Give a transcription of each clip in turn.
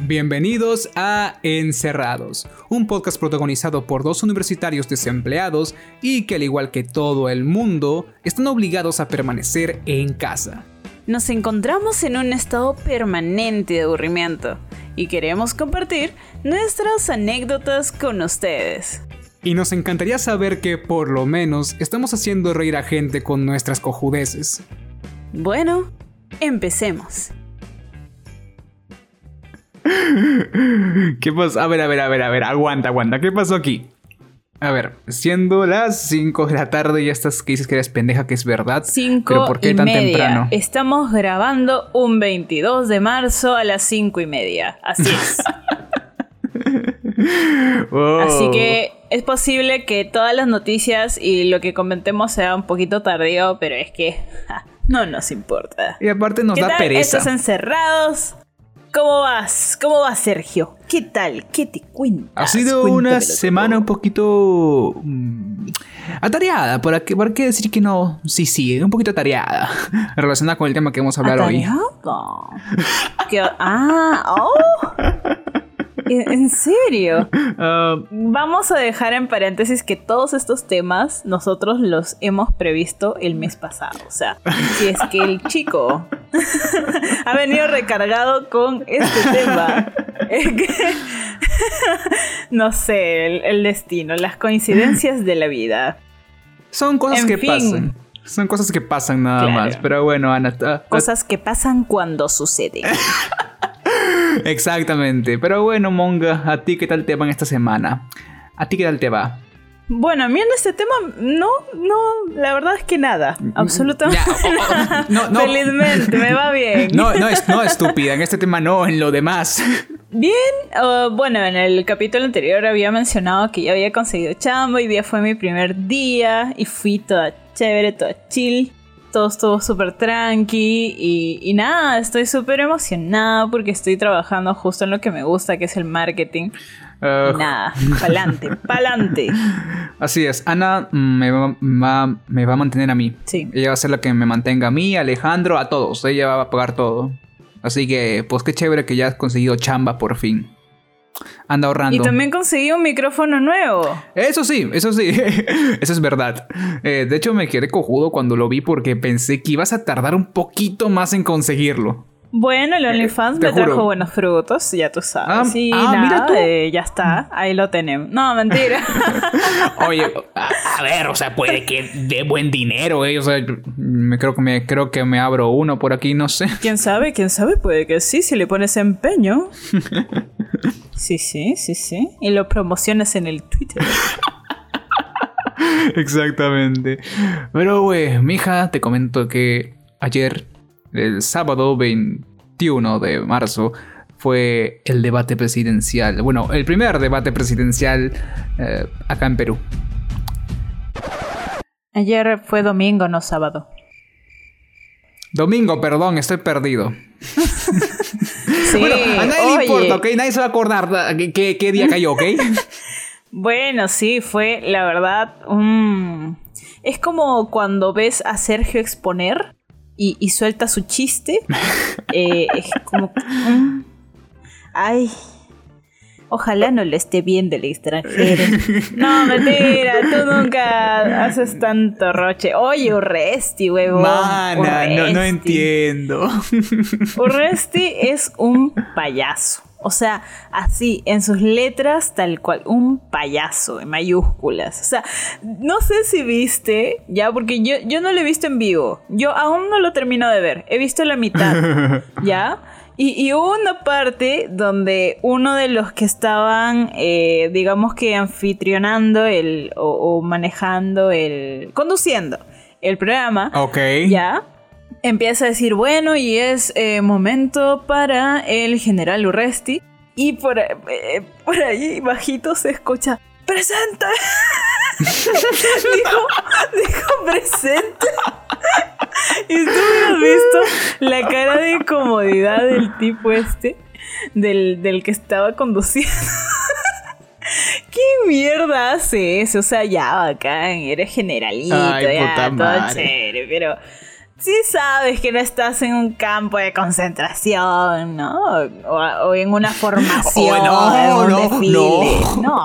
Bienvenidos a Encerrados, un podcast protagonizado por dos universitarios desempleados y que al igual que todo el mundo, están obligados a permanecer en casa. Nos encontramos en un estado permanente de aburrimiento y queremos compartir nuestras anécdotas con ustedes. Y nos encantaría saber que por lo menos estamos haciendo reír a gente con nuestras cojudeces. Bueno, empecemos. ¿Qué pasó? A ver, a ver, a ver, a ver, aguanta, aguanta. ¿Qué pasó aquí? A ver, siendo las 5 de la tarde y estas que dices que eres pendeja, que es verdad. 5 pero ¿por qué y tan media. temprano? Estamos grabando un 22 de marzo a las 5 y media. Así es. Oh. Así que es posible que todas las noticias y lo que comentemos sea un poquito tardío, pero es que ja, no nos importa. Y aparte nos ¿Qué da tal? pereza. Estos encerrados. ¿Cómo vas? ¿Cómo vas, Sergio? ¿Qué tal? ¿Qué te cuentas? Ha sido Cuéntamelo una todo. semana un poquito mm, atareada, ¿por qué, por qué decir que no? Sí, sí, un poquito atareada, relacionada con el tema que vamos a hablar hoy. ¿Atareado? ¿Qué- Ah, oh. ¿En serio? Ah, Vamos a dejar en paréntesis que todos estos temas nosotros los hemos previsto el mes pasado. O sea, si es que el chico ha venido recargado con este tema, es que, no sé, el, el destino, las coincidencias de la vida. son cosas En que fin. pasan. Son cosas que pasan nada Claro. más. Pero bueno, Ana. ta- ta- Cosas que pasan cuando suceden. Exactamente. Pero bueno, Monga, ¿a ti qué tal te va en esta semana? ¿A ti qué tal te va? Bueno, a mí en este tema, no, no, la verdad es que nada, absolutamente Ya, oh, oh, nada. no, no. Felizmente, me va bien. No, no, es, no, estúpida. En este tema no, en lo demás. Bien, uh, bueno, en el capítulo anterior había mencionado que ya había conseguido chamba, hoy día fue mi primer día y fui toda chévere, toda chill. Todo estuvo súper tranqui y, y nada, estoy súper emocionada porque estoy trabajando justo en lo que me gusta, que es el marketing. Y nada, pa'lante, pa'lante. Así es, Ana me va, va- me va a mantener a mí. Sí. Ella va a ser la que me mantenga a mí, a Alejandro, a todos. Ella va a pagar todo. Así que, pues qué chévere que ya has conseguido chamba por fin. Anda ahorrando. Y también conseguí un micrófono nuevo. Eso sí, eso sí, eso es verdad. Eh, de hecho, me quedé cojudo cuando lo vi porque pensé que ibas a tardar un poquito más en conseguirlo. Bueno, el OnlyFans Eh, te me trajo juro. buenos frutos, ya tú sabes. Ah, y ah, nada, mira tú. eh, ya está, ahí lo tenemos. No, mentira. Oye, a, a ver, o sea, puede que dé buen dinero, eh. O sea, me creo que me creo que me abro uno por aquí, no sé. ¿Quién sabe? ¿Quién sabe? Puede que sí, si le pones empeño. Sí, sí, sí, sí. Y lo promocionas en el Twitter. Exactamente. Pero, güey, mija, te comento que ayer, el sábado 21 de marzo, fue el debate presidencial. Bueno, el primer debate presidencial eh, acá en Perú. Ayer fue domingo, no sábado. Domingo, perdón, estoy perdido. Sí, bueno, a nadie oye. le importa, ¿ok? Nadie se va a acordar da- qué, qué- qué día cayó, ¿ok? Bueno, sí, fue la verdad un... Es como cuando ves a Sergio exponer y, y suelta su chiste. Eh, es como... mm, Ay, ojalá no le esté viendo el extranjero. No, mentira, tú nunca haces tanto roche. Oye, Urresti, huevón. Mana, no, no entiendo. Urresti es un payaso. O sea, así, en sus letras, tal cual, un payaso, en mayúsculas. O sea, no sé si viste, ya, porque yo, yo no lo he visto en vivo. Yo aún no lo termino de ver. He visto la mitad, ¿ya? Y, y hubo una parte donde uno de los que estaban, eh, digamos que anfitrionando el, o, o manejando el, conduciendo el programa, ok. ya. Empieza a decir, bueno, y es eh, momento para el general Urresti. Y por, eh, por ahí bajito se escucha, ¡presente! dijo, dijo, ¡presente! y tú hubieras visto la cara de incomodidad del tipo este, del, del que estaba conduciendo. ¿Qué mierda hace eso? O sea, ya bacán, eres generalito, Ay, ya, todo chévere, pero sí sabes que no estás en un campo de concentración, ¿no? O, en una formación, oh, no, no, No, no,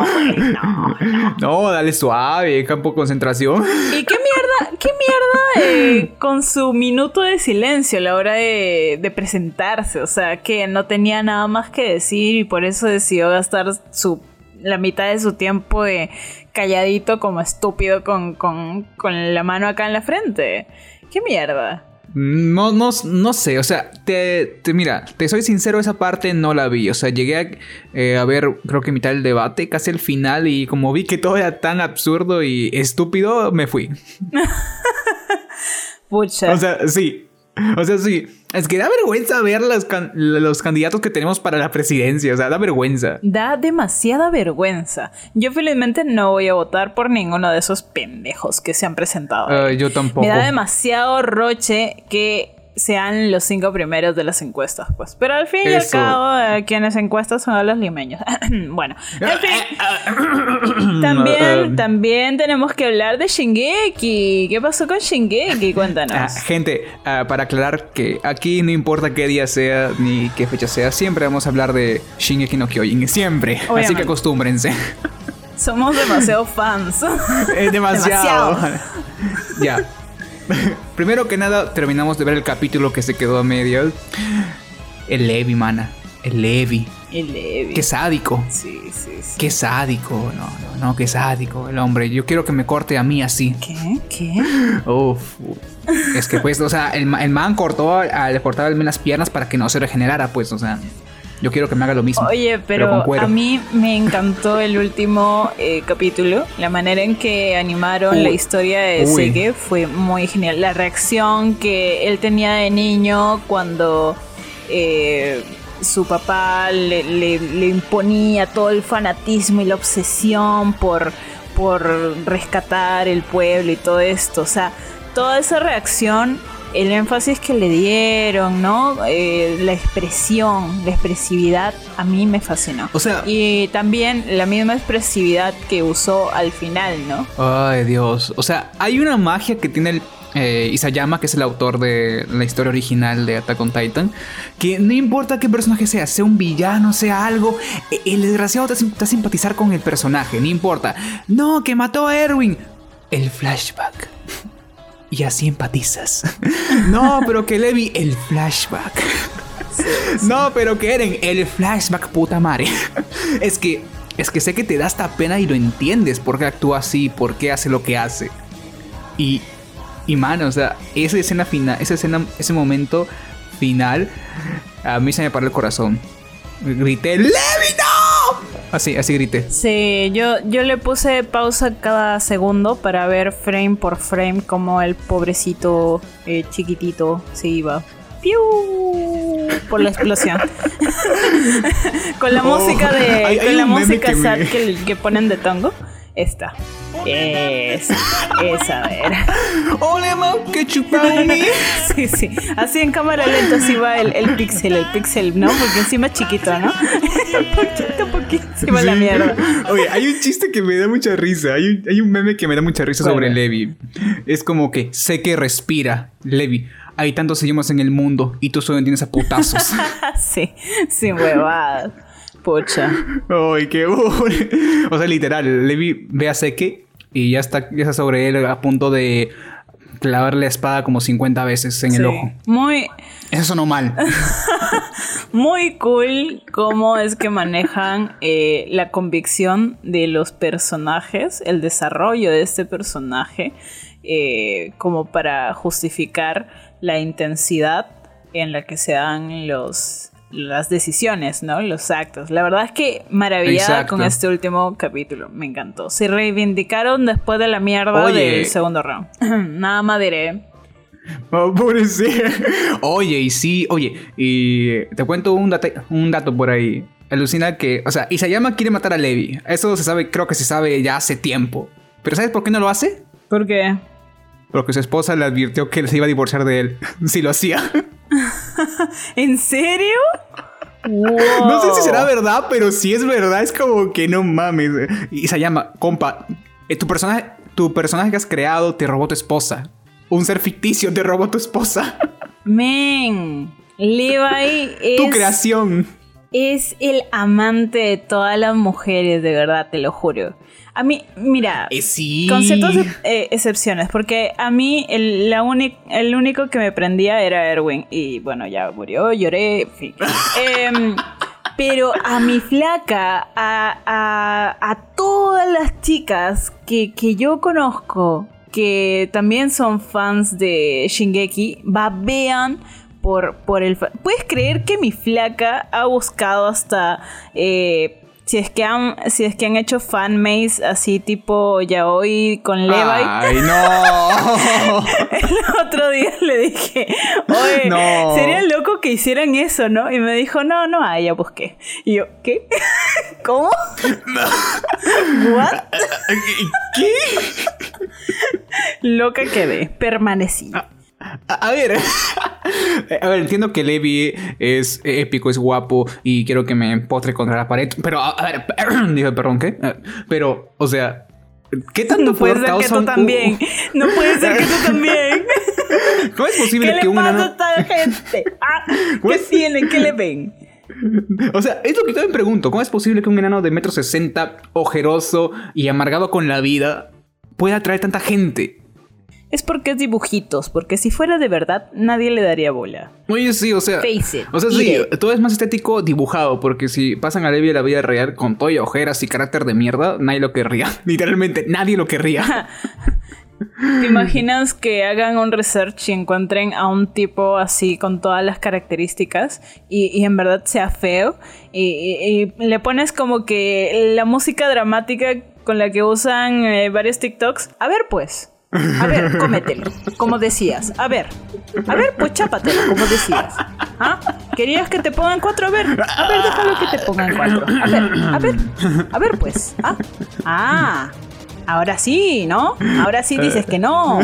no, no. dale suave, campo de concentración. ¿Y qué mierda, qué mierda eh, con su minuto de silencio a la hora de, de presentarse? O sea, que no tenía nada más que decir y por eso decidió gastar su la mitad de su tiempo de calladito como estúpido con, con, con la mano acá en la frente. ¿Qué mierda? No, no, no sé, o sea, te, mira, te soy sincero, esa parte no la vi. O sea, llegué a, eh, a, ver, creo que mitad del debate, casi el final, y como vi que todo era tan absurdo y estúpido, me fui. Pucha. O sea, sí, o sea, sí. Es que da vergüenza ver los, los, candidatos que tenemos para la presidencia. O sea, da vergüenza. Da demasiada vergüenza. Yo felizmente no voy a votar por ninguno de esos pendejos que se han presentado. Yo tampoco. Me da demasiado roche que sean los cinco primeros de las encuestas, pues. Pero al fin y al cabo, eh, quienes encuestas son los limeños. bueno, en fin. también, eh, también tenemos que hablar de Shingeki. ¿Qué pasó con Shingeki? Cuéntanos. Ah, gente, ah, para aclarar que aquí no importa qué día sea ni qué fecha sea, siempre vamos a hablar de Shingeki no Kyojin. Siempre. Así que acostúmbrense. Somos demasiado fans. demasiado. ya. Primero que nada, terminamos de ver el capítulo que se quedó a medias. El Levi, mana. El Levi. El Levi. Qué sádico. Sí, sí, sí. Qué sádico. No, no, no, qué sádico el hombre. Yo quiero que me corte a mí así. ¿Qué? ¿Qué? Uf. Es que pues, o sea, el, man cortó, le cortaba las piernas para que no se regenerara, pues, o sea. Yo quiero que me haga lo mismo. Oye, pero, a mí me encantó el último eh, capítulo. La manera en que animaron la historia de Sege fue muy genial. La reacción que él tenía de niño cuando eh, su papá le, le, imponía todo el fanatismo y la obsesión por, por rescatar el pueblo y todo esto. O sea, toda esa reacción el énfasis que le dieron, ¿no? Eh, la expresión, la expresividad, a mí me fascinó. O sea. Y también la misma expresividad que usó al final, ¿no? Ay, Dios. O sea, hay una magia que tiene el. Eh, Isayama, que es el autor de la historia original de Attack on Titan, que no importa qué personaje sea, sea un villano, sea algo, e, el desgraciado te, a simpatizar con el personaje, no importa. No, que mató a Erwin. El flashback y así empatizas. no, pero que Levi, el flashback. No, pero que Eren, el flashback, puta madre. es que, es que sé que te da esta pena y lo entiendes por qué actúa así, por qué hace lo que hace. Y, y mano, o sea, esa escena final, esa escena, ese momento final, a mí se me paró el corazón. Grité, ¡Levi! Así, así grité. Sí, yo, yo le puse pausa cada segundo para ver frame por frame cómo el pobrecito eh, chiquitito se iba. ¡Piu! Por la explosión. con la música de. con la música sad que, que ponen de tongo. Esta. Esa, esa, a ver. ¡Ole, que chupame! sí, sí. Así en cámara lenta así va el, el pixel, el pixel, ¿no? Porque encima es chiquito, ¿no? poquito, poquito, encima la mierda. Oye, hay un chiste que me da mucha risa. Hay un, hay un meme que me da mucha risa sobre Levi. Es como que sé que respira, Levi. Hay tantos idiomas en el mundo y tú solo tienes a putazos. sí, sin huevadas. Pocha. Ay, qué. O sea, literal, Levi ve a Seke y ya está, ya está sobre él a punto de clavarle la espada como 50 veces en el ojo. Muy. Eso sonó mal. Muy cool cómo es que manejan eh, la convicción de los personajes, el desarrollo de este personaje, eh, como para justificar la intensidad en la que se dan los las decisiones, ¿no? Los actos. La verdad es que maravillada con este último capítulo. Me encantó. Se reivindicaron después de la mierda del segundo round. Nada más diré. Oh, oye, y sí, oye, y te cuento un, un dato por ahí. Alucina que, o sea, Isayama quiere matar a Levi. Eso se sabe, creo que se sabe ya hace tiempo. Pero ¿sabes por qué no lo hace? ¿Por qué? Porque su esposa le advirtió que se iba a divorciar de él si lo hacía. ¿En serio? No sé si será verdad, pero si es verdad, es como que no mames. Y se llama, compa, eh, tu personaje, tu personaje que has creado te robó tu esposa. un ser ficticio te robó tu esposa. Men, Levi es... Tu creación. Es el amante de todas las mujeres, de verdad, te lo juro. A mí, mira, Eh, sí. con ciertas eh, excepciones, porque a mí el, la uni- el único que me prendía era Erwin. Y bueno, ya murió, lloré, en fin. Em, pero a mi flaca, a, a- a todas las chicas que, que yo conozco, que también son fans de Shingeki, babean por, por el... ¿Puedes creer que mi flaca ha buscado hasta... eh, si es, que han, si es que han hecho fanmates así tipo yaoi con Levi. Ay, no. El otro día le dije, oye, No. sería loco que hicieran eso, ¿no? Y me dijo, no, no, ah, ya busqué. Y yo, ¿qué? ¿Cómo? ¿What? ¿Qué? Loca quedé, permanecí. A, a ver, a ver, entiendo que Levi es épico, es guapo y quiero que me empotre contra la pared, pero a, a ver, dije, perdón, ¿qué? Eh, Pero, o sea, ¿qué tanto No puede ser que tú también. No puede ser que tú también. ¿Cómo es ¿Qué posible le que un pasa a esta gente? Ah, ¿Qué tienen? ¿Qué le ven? O sea, es lo que yo me pregunto, ¿cómo es posible que un enano de metro sesenta, ojeroso y amargado con la vida, pueda atraer tanta gente? Es porque es dibujitos, porque si fuera de verdad, nadie le daría bola. Oye, sí, o sea. Face it, O sea, sí, it. todo es más estético dibujado, porque si pasan a Levi a la vida real con todo y ojeras y carácter de mierda, nadie lo querría. Literalmente, nadie lo querría. ¿Te imaginas que hagan un research y encuentren a un tipo así con todas las características y, y en verdad sea feo? Y, y- y le pones como que la música dramática con la que usan eh, varios TikToks. A ver, pues. A ver, cómetelo, como decías. A ver, a ver, pues chápatelo, como decías. ¿Ah? ¿Querías que te pongan cuatro? A ver, a ver, déjalo que te pongan cuatro. A ver, a ver, a ver, pues. Ah, ah, ahora sí, ¿no? Ahora sí dices que no.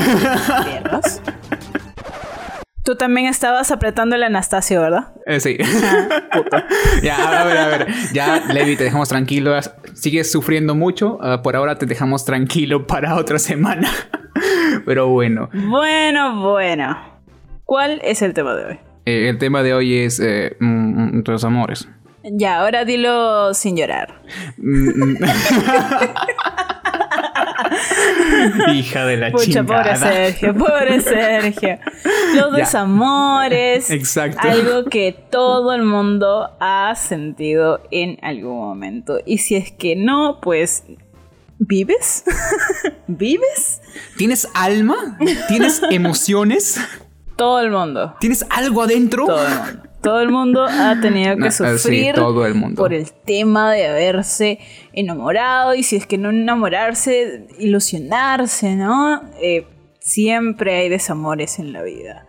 Tú también estabas apretando el Anastasio, ¿verdad? Eh, sí. ya, a ver, a ver. Ya, Levi, te dejamos tranquilo. Sigues sufriendo mucho. Ah, por ahora te dejamos tranquilo para otra semana. Pero bueno, Bueno, bueno. ¿Cuál es el tema de hoy? eh, el tema de hoy es eh, mm, mm, tus amores. Ya, ahora dilo sin llorar. Hija de la Pucha, chingada. pobre Sergio, pobre Sergio. Los Ya. desamores. Exacto. Algo que todo el mundo ha sentido en algún momento. Y si es que no, pues. ¿Vives? ¿Vives? ¿Tienes alma? ¿Tienes emociones? Todo el mundo. ¿Tienes algo adentro? Todo el mundo. Todo el mundo ha tenido que No, sí, sufrir todo el mundo. por el tema de haberse enamorado y si es que no enamorarse, ilusionarse, ¿no? Eh, siempre hay desamores en la vida.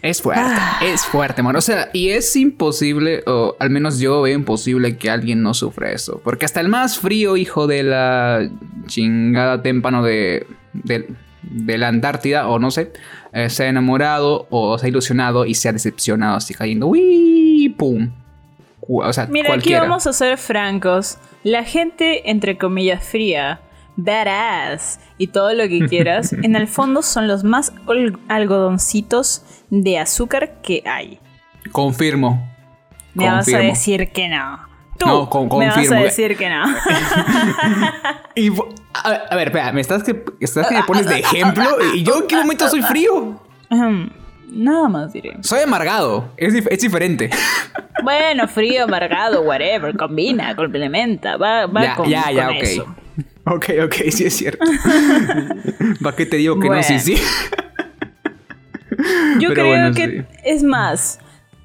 Es fuerte, Ah. es fuerte, mano. O sea, y es imposible, o al menos yo veo imposible que alguien no sufra eso. Porque hasta el más frío hijo de la chingada témpano de, de, de la Antártida, o no sé, eh, se ha enamorado o se ha ilusionado y se ha decepcionado, así cayendo. ¡Uy! ¡Pum! O sea, Mira, cualquiera. aquí vamos a ser francos. La gente, entre comillas, fría, badass y todo lo que quieras, en el fondo son los más algodoncitos de azúcar que hay. Confirmo. Me vas a decir que no. Tú No, con- me vas a decir que no. Y, a, a ver, espera, ¿me estás que, estás que me pones de ejemplo? ¿Y yo en qué momento soy frío? Nada más diré. Soy amargado. Es, es diferente. Bueno, frío, amargado, whatever, combina, complementa, va, va ya, con, ya, ya, con ok. eso. Ok, ok, sí es cierto. ¿Para qué te digo que no? Sí, sí. Yo Pero creo bueno, que sí. es más.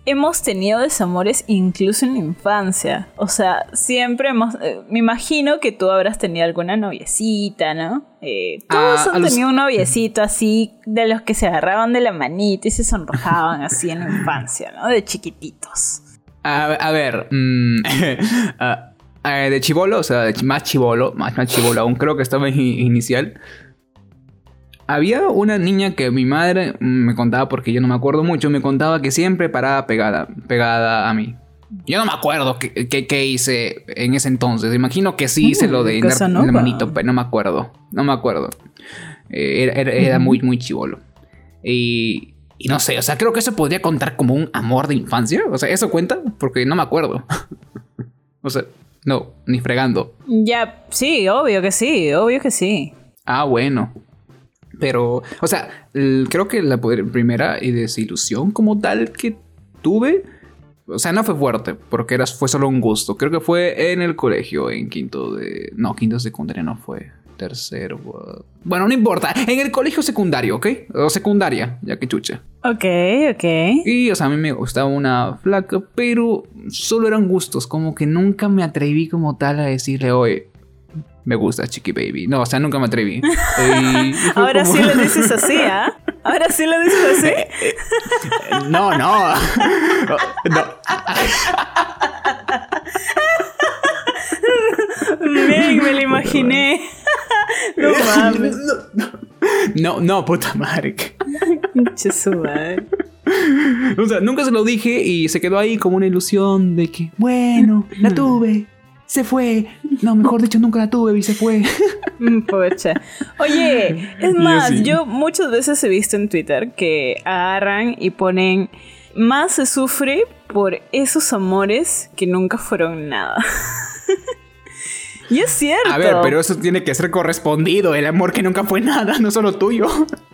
Hemos tenido desamores incluso en la infancia. O sea, siempre hemos. eh, me imagino que tú habrás tenido alguna noviecita, ¿no? Eh, todos Ah, han los- tenido un noviecito así, de los que se agarraban de la manita y se sonrojaban así en la infancia, ¿no? De chiquititos. A, a ver, mm, ah, eh, de chivolo, o sea, más chivolo, más, más chivolo aún, creo que estaba inicial. Había una niña que mi madre mm, me contaba, porque yo no me acuerdo mucho, me contaba que siempre paraba pegada, pegada a mí. Yo no me acuerdo qué, qué- qué hice en ese entonces. Imagino que sí hice Mm, lo de cosa dar la nueva. manito, pero no me acuerdo. No me acuerdo. Eh, era era- era muy, muy chivolo. Y, y no sé, o sea, creo que eso podría contar como un amor de infancia. O sea, ¿eso cuenta? Porque no me acuerdo. o sea, no, ni fregando. Ya, sí, obvio que sí, obvio que sí. Ah, bueno. Pero, o sea, creo que la primera desilusión como tal que tuve, o sea, no fue fuerte, porque era, fue solo un gusto. Creo que fue en el colegio, en quinto de... No, quinto de secundaria no fue. Tercero. Bueno, no importa. En el colegio secundario, ¿ok? O secundaria, ya que chucha. Ok, ok. Y, o sea, a mí me gustaba una flaca, pero solo eran gustos. Como que nunca me atreví como tal a decirle, oye, me gusta Chiqui Baby. No, o sea, nunca me atreví. Ahora sí lo dices así, ¿ah? Ahora sí lo dices así. no, no. no. me lo imaginé. No mames. No, no, puta madre. madre. O sea, nunca se lo dije y se quedó ahí como una ilusión de que, bueno, la tuve se fue. No, mejor dicho, nunca la tuve y se fue. Pocha. Oye, es más, yo muchas veces he visto en Twitter que agarran y ponen más se sufre por esos amores que nunca fueron nada. Y es cierto. A ver, pero eso tiene que ser correspondido. El amor que nunca fue nada, no solo tuyo.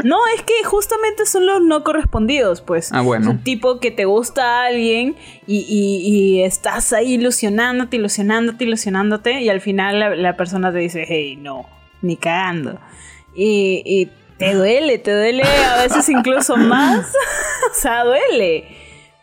No, es que justamente son los no correspondidos, pues. Ah, bueno. Un tipo que te gusta a alguien y, estás ahí ilusionándote, ilusionándote, ilusionándote. Y al final la, persona te dice, hey, no, ni cagando. Y, y te duele, te duele a veces incluso más. o sea, duele.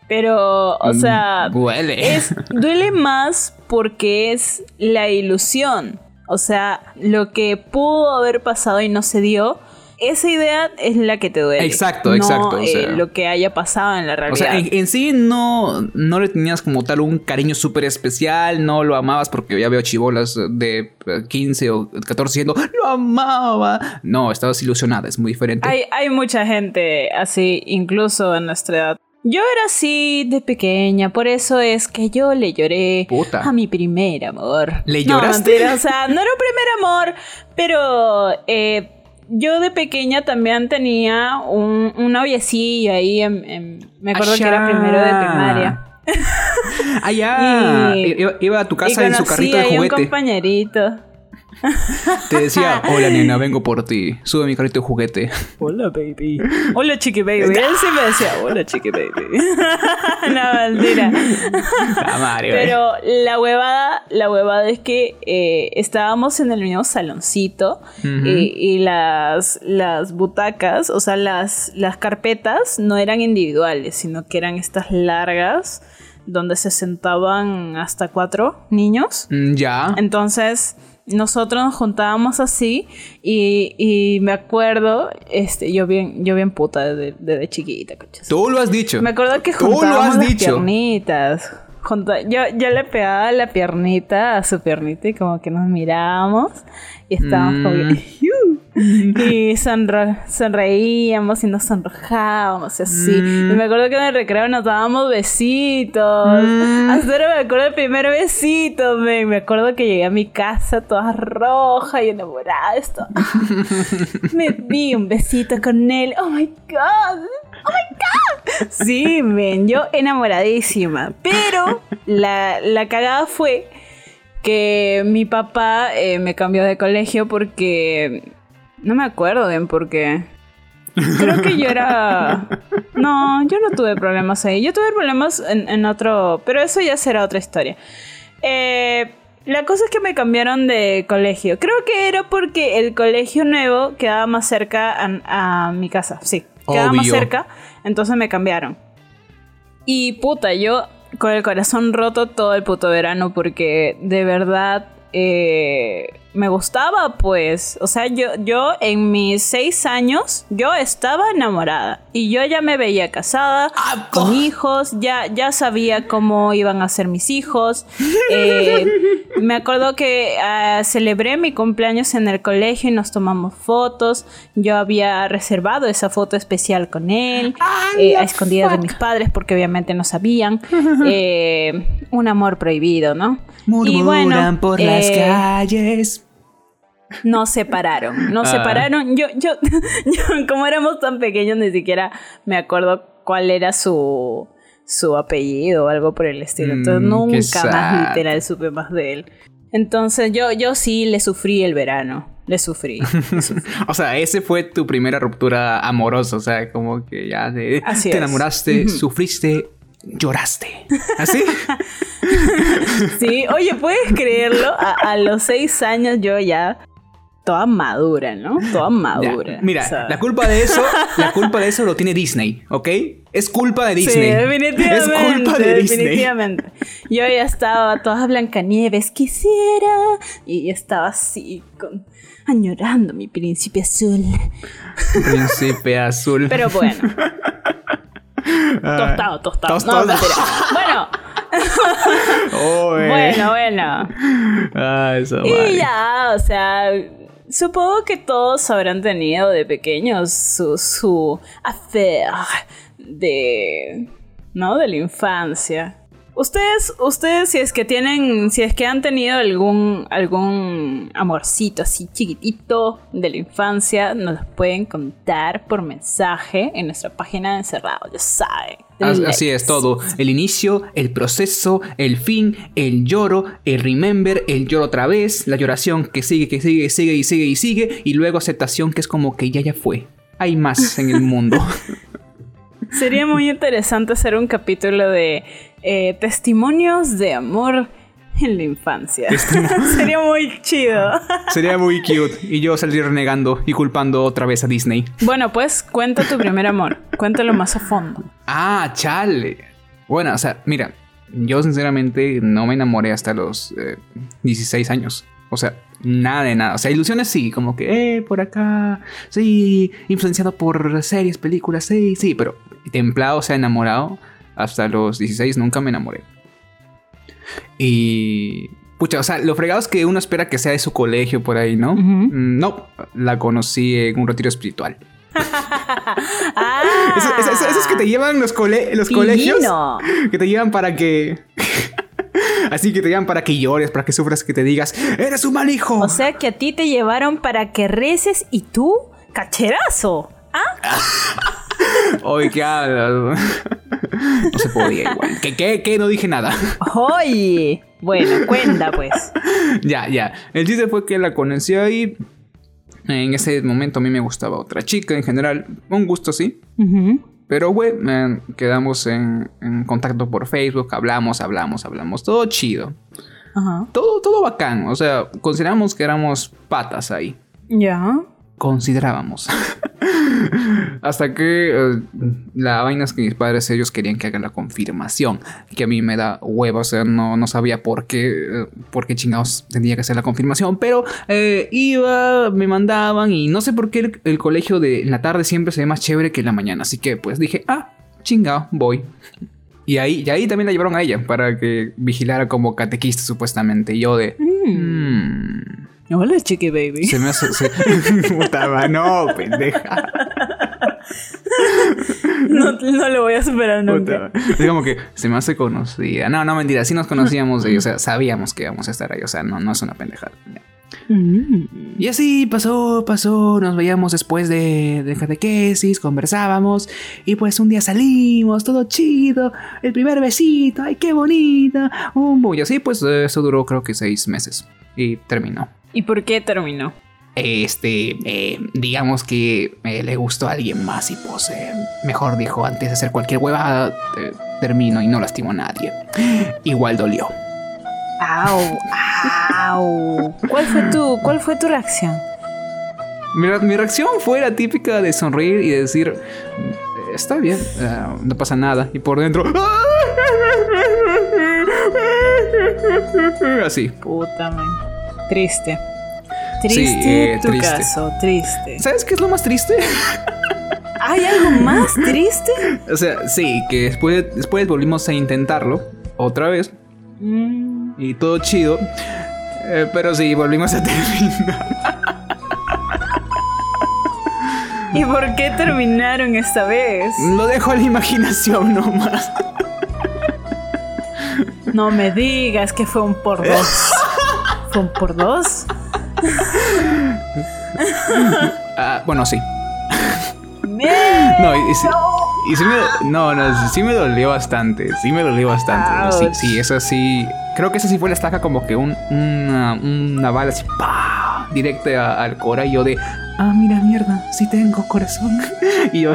Pero, o mm, sea, duele. Es, duele más porque es la ilusión. O sea, lo que pudo haber pasado y no se dio, esa idea es la que te duele. Exacto, exacto. Eh, lo que haya pasado en la realidad. O sea, en, sí no, no le tenías como tal un cariño súper especial, no lo amabas porque ya veo chivolas de 15 o 14 diciendo, lo amaba. No, estabas ilusionada, es muy diferente. Hay, hay mucha gente así, incluso en nuestra edad. Yo era así de pequeña, por eso es que yo le lloré a mi primer amor. ¿Le lloraste? o sea, no era un primer amor, pero eh, yo de pequeña también tenía un, un noviecillo ahí, me acuerdo que era primero de primaria. Ah, iba, a tu casa en su carrito de juguete. un compañerito. Te decía, hola nena, vengo por ti. Sube mi carrito de juguete. Hola baby. Hola chiqui baby. Él sí me decía, hola chiqui baby. no, mentira. Pero la huevada, la huevada es que eh, estábamos en el mismo saloncito y, las, las butacas, o sea, las, las carpetas no eran individuales, sino que eran estas largas donde se sentaban hasta cuatro niños. Mm, ya. Entonces nosotros nos juntábamos así y, me acuerdo, este, yo bien, yo bien puta desde, chiquita, Tú lo has dicho. Me acuerdo que juntábamos las piernitas. yo, yo le pegaba la piernita a su piernita y como que nos mirábamos y estábamos como y sonreíamos y nos sonrojábamos y así. Mm. Y me acuerdo que en el recreo nos dábamos besitos. Mm. Hasta ahora me acuerdo del primer besito, me, me acuerdo que llegué a mi casa toda roja y enamorada. Esto. me di un besito con él. Oh my god. ¡Oh my god! Sí, men, yo enamoradísima. Pero la, la cagada fue que mi papá eh, me cambió de colegio porque... No me acuerdo bien por qué. Creo que yo era... No, yo no tuve problemas ahí. Yo tuve problemas en, otro... Pero eso ya será otra historia. Eh, la cosa es que me cambiaron de colegio. Creo que era porque el colegio nuevo quedaba más cerca a, mi casa. Sí, quedaba más cerca. Entonces me cambiaron. Y puta, yo con el corazón roto todo el puto verano porque de verdad eh, me gustaba, pues. O sea, yo, yo en mis seis años, yo estaba enamorada. Y yo ya me veía casada, ah, con hijos, ya, ya sabía cómo iban a ser mis hijos. Eh, me acuerdo que ah, celebré mi cumpleaños en el colegio y nos tomamos fotos. Yo había reservado esa foto especial con él, eh, a escondidas de mis padres, porque obviamente no sabían. un amor prohibido, ¿no? Murmuran por las calles. Nos separaron. Nos Ah. separaron. Yo, yo, yo, como éramos tan pequeños, ni siquiera me acuerdo cuál era su, su apellido o algo por el estilo. Entonces Mm, nunca más literal supe más de él. Entonces yo, yo sí le sufrí el verano. Le sufrí. le sufrí. O sea, ese fue tu primera ruptura amorosa. O sea, como que ya de, Así te enamoraste, sufriste, lloraste. ¿Así? Sí, oye, ¿puedes creerlo? A, a los seis años yo ya toda madura, ¿no? Toda Ya, madura. Mira, o sea. la culpa de eso, la culpa de eso lo tiene Disney, ¿ok? Es culpa de Sí, Disney. definitivamente. Es culpa de Disney. Definitivamente. Yo ya estaba toda Blancanieves, quisiera. Y estaba así, con, añorando mi príncipe azul. Príncipe azul. Pero bueno, Ah, tostado, tostado. Tostado. No, mentira. Bueno, bueno, bueno. Ah, esa Y madre. ya, o sea, supongo que todos habrán tenido de pequeños su, su affair de, ¿no? De la infancia. Ustedes, ustedes si es que tienen, si es que han tenido algún, algún amorcito así chiquitito de la infancia, nos los pueden contar por mensaje en nuestra página de Encerrado, ya saben. As- Así es todo. El inicio, el proceso, el fin, el lloro, el remember, el lloro otra vez, la lloración que sigue, que sigue, sigue y sigue y sigue, y luego aceptación que es como que ya ya fue. Hay más en el mundo. Sería muy interesante hacer un capítulo de eh, testimonios de amor en la infancia. Sería muy chido. Sería muy cute. Y yo salir renegando y culpando otra vez a Disney. Bueno, pues cuenta tu primer amor. Cuéntalo más a fondo. Ah, chale. Bueno, o sea, mira, yo sinceramente no me enamoré hasta los eh, 16 años. O sea, nada de nada. O sea, ilusiones sí, como que, eh, por acá, sí, influenciado por series, películas, sí, sí, pero templado, o sea, enamorado, hasta los 16 nunca me enamoré. Y... Pucha, o sea, lo fregado es que uno espera que sea de su colegio por ahí, ¿no? Mm, No, la conocí en un retiro espiritual. Ah, Esos, esos- esos que te llevan los, cole- los colegios. Que te llevan para que. Así que te llevan para que llores, para que sufras, que te digas, eres un mal hijo. O sea que a ti te llevaron para que reces y tú, cacherazo. ¿Ah? Oye, ¿qué hablas? No se podía igual. ¿Qué, qué, qué? No dije nada. Oye. Bueno, cuenta pues. ya, ya. El chiste fue que la conocí ahí. En ese momento a mí me gustaba otra chica en general. Un gusto, sí. Pero, güey, eh, quedamos en, en contacto por Facebook. Hablamos, hablamos, hablamos. Todo chido. Ajá. Todo, todo bacán. O sea, consideramos que éramos patas ahí. Ya. Considerábamos. Hasta que eh, la vaina es que mis padres ellos querían que haga la confirmación, que a mí me da huevo, o sea, no, no sabía por qué, eh, por qué chingados tendría que hacer la confirmación, pero eh, iba, me mandaban y no sé por qué el, el colegio de en la tarde siempre se ve más chévere que en la mañana, así que pues dije, ah, chingado, voy. Y ahí, y ahí también la llevaron a ella para que vigilara como catequista supuestamente. Y yo de... "Mm, Hola, chiqui baby. se me hace. Se... Puta no, pendeja. No, no lo voy a superar nunca. Es como que se me hace conocida. No, no, mentira. Sí nos conocíamos. y, o sea, sabíamos que íbamos a estar ahí. O sea, no, no es una pendejada. Mm. Y así pasó, pasó. Nos veíamos después de, de catequesis, conversábamos. Y pues un día salimos, todo chido. El primer besito, ay, qué bonito. Un bu- Y así, pues eh, eso duró creo que seis meses. Y terminó. ¿Y por qué terminó? este, eh, digamos que eh, le gustó a alguien más y pues, eh, mejor dijo, antes de hacer cualquier huevada, eh, termino y no lastimo a nadie. Igual dolió. Au, au. ¿Cuál fue tu, cuál fue tu reacción? Mi, re- mi reacción fue la típica de sonreír y decir, "Mm, está bien, no pasa nada. Y por dentro... Así. Puta man. Triste. Sí, Triste eh, tu triste. caso, triste. ¿Sabes qué es lo más triste? ¿Hay algo más triste? o sea, sí, que después, después volvimos a intentarlo otra vez. Mm, y todo chido. Eh, pero sí, volvimos a terminar. ¿Y por qué terminaron esta vez? Lo dejo a la imaginación nomás. No me digas que fue un por dos. ¿Fue un por dos? Ah, bueno, sí. No, y, sí- y sí me, no, no, sí me dolió bastante. Sí me dolió bastante. ¿no? Sí, sí, eso sí. Creo que esa sí fue la estaca como que un, una, una bala así, ¡pah! directa al cora y yo de, ah, mira, mierda, sí tengo corazón. y yo,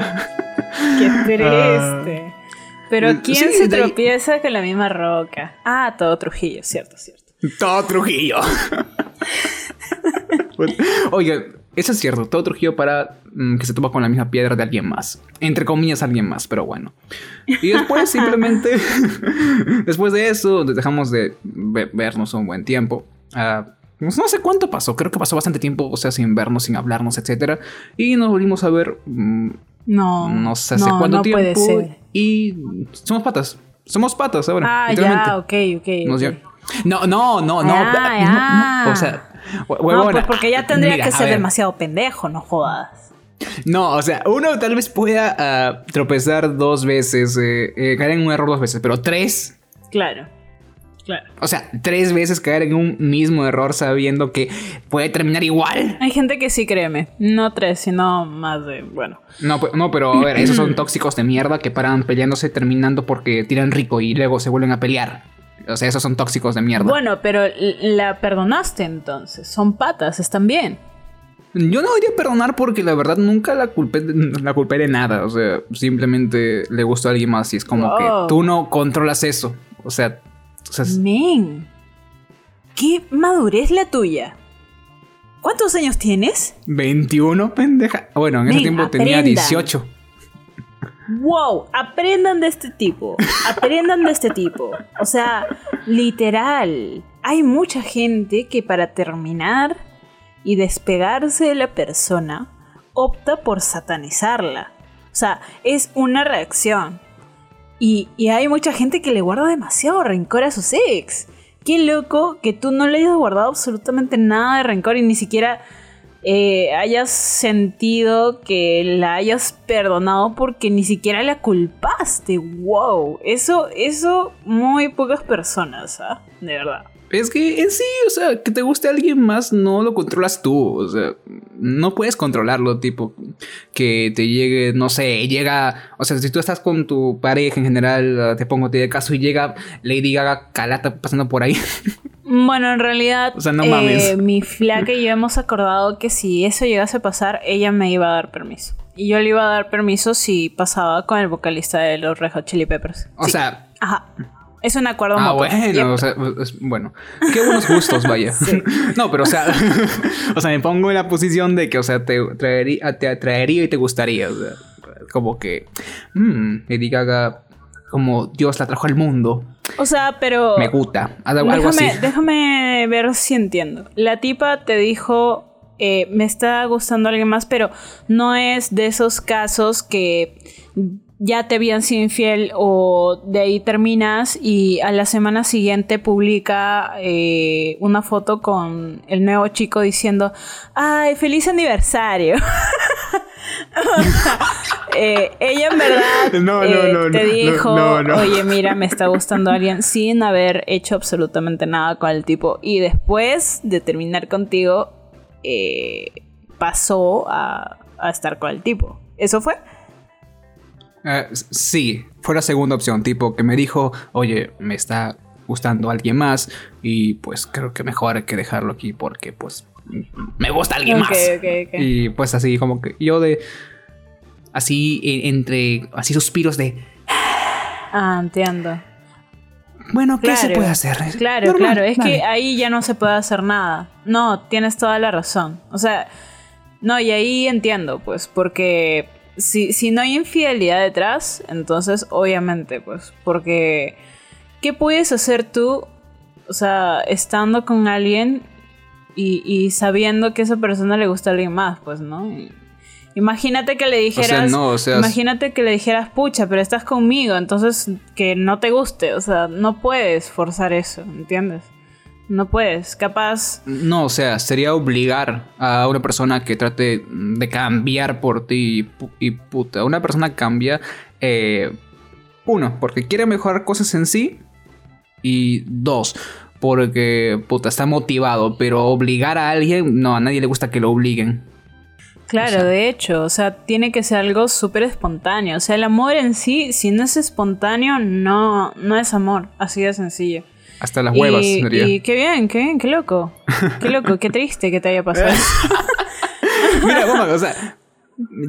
¡Qué triste! Pero Sí, ¿quién se tropieza con la misma roca? Ah, todo Trujillo, cierto, cierto. Todo Trujillo. Oiga, eso es cierto, todo Trujillo para mm, que se topa con la misma piedra de alguien más. Entre comillas, alguien más, pero bueno. Y después simplemente, después de eso, dejamos de ve- vernos un buen tiempo. Ah, pues no sé cuánto pasó, creo que pasó bastante tiempo, o sea, sin vernos, sin hablarnos, etcétera. Y nos volvimos a ver, mm, No, no sé hace no, cuánto no tiempo. puede ser. Y somos patas, somos patas ahora. Ah, ya, ok, ok. Nos ok. No, no, no, no, Ah, no, ya. no, O sea, No, pues porque ya tendría mira, que ser demasiado pendejo, no jodas. No, o sea, uno tal vez pueda ah, tropezar dos veces, eh, eh, caer en un error dos veces, pero tres. Claro, claro. O sea, tres veces caer en un mismo error sabiendo que puede terminar igual. Hay gente que sí, créeme. No tres, sino más de. Bueno. No, pe- no, pero a ver, esos son tóxicos de mierda que paran peleándose terminando porque tiran rico y luego se vuelven a pelear. O sea, esos son tóxicos de mierda. Bueno, pero la perdonaste entonces. Son patas, están bien. Yo no diría perdonar porque la verdad nunca la culpé, la culpé de nada. O sea, simplemente le gustó a alguien más y es como que Wow. tú no controlas eso. O sea, o sea, Men. ¿Qué madurez la tuya? ¿Cuántos años tienes? 21, pendeja. Bueno, en ese tiempo tenía aprendan. 18. Wow, aprendan de este tipo. Aprendan de este tipo. O sea, literal. Hay mucha gente que para terminar y despegarse de la persona opta por satanizarla. O sea, es una reacción. Y, y hay mucha gente que le guarda demasiado rencor a sus ex. Qué loco que tú no le hayas guardado absolutamente nada de rencor y ni siquiera eh, hayas sentido que la hayas perdonado porque ni siquiera la culpaste. Wow, eso, eso muy pocas personas, ¿ah? De verdad. Es que en sí, o sea, que te guste alguien más no lo controlas tú. O sea, no puedes controlarlo, tipo, que te llegue, no sé, llega, o sea, si tú estás con tu pareja en general, te pongo te de caso y llega Lady Gaga calata pasando por ahí. Bueno, en realidad, O sea, no eh, mi flaca y yo hemos acordado que si eso llegase a pasar, ella me iba a dar permiso. Y yo le iba a dar permiso si pasaba con el vocalista de los Red Hot Chili Peppers. O Sí. sea, Ajá. Es un acuerdo Ah, mutuo. bueno, Yep. o sea, es- bueno, qué buenos gustos, vaya. No, pero o sea, o sea, me pongo en la posición de que, o sea, te traería, te atraería y te gustaría, o sea, como que, mmm, Lady Gaga, como Dios la trajo al mundo, O sea, pero... me gusta, algo, algo déjame, así. déjame ver si entiendo. La tipa te dijo, eh, me está gustando alguien más, pero no es de esos casos que ya te habían sido infiel o de ahí terminas y a la semana siguiente publica eh, una foto con el nuevo chico diciendo, ay, feliz aniversario. O sea, eh, ella en verdad No, no, eh, no, te no, dijo, oye, mira, me está gustando alguien sin haber hecho absolutamente nada con el tipo. Y después de terminar contigo, pasó a, a estar con el tipo. ¿Eso fue? Eh, sí, fue la segunda opción, tipo que me dijo, oye, me está gustando alguien más y pues creo que mejor hay que dejarlo aquí porque pues me gusta alguien más. Y pues así como que yo de así e- entre así suspiros de Ah, entiendo. bueno, ¿qué se puede hacer? Claro, Normal, claro. Es que ahí ya no se puede hacer nada. No, tienes toda la razón. O sea, no, y ahí entiendo, pues, porque si, si no hay infidelidad detrás, entonces obviamente, pues, porque ¿qué puedes hacer tú? O sea, estando con alguien y, y sabiendo que a esa persona le gusta a alguien más, pues, ¿no? Y- Imagínate que le dijeras, no, o sea, imagínate que le dijeras, pucha, pero estás conmigo, entonces que no te guste, o sea, no puedes forzar eso, ¿entiendes? No puedes, capaz, No, o sea, sería obligar a una persona que trate de cambiar por ti y, pu- y puta, una persona cambia, eh, uno, porque quiere mejorar cosas en sí y dos, porque puta, está motivado, pero obligar a alguien, no, a nadie le gusta que lo obliguen. Claro, de hecho, o sea, tiene que ser algo súper espontáneo. O sea, el amor en sí, si no es espontáneo, no, no es amor. Así de sencillo. Hasta las huevas, y, sería. y qué bien, qué bien, qué loco. Qué loco, qué triste que te haya pasado. Mira, Goma, o sea,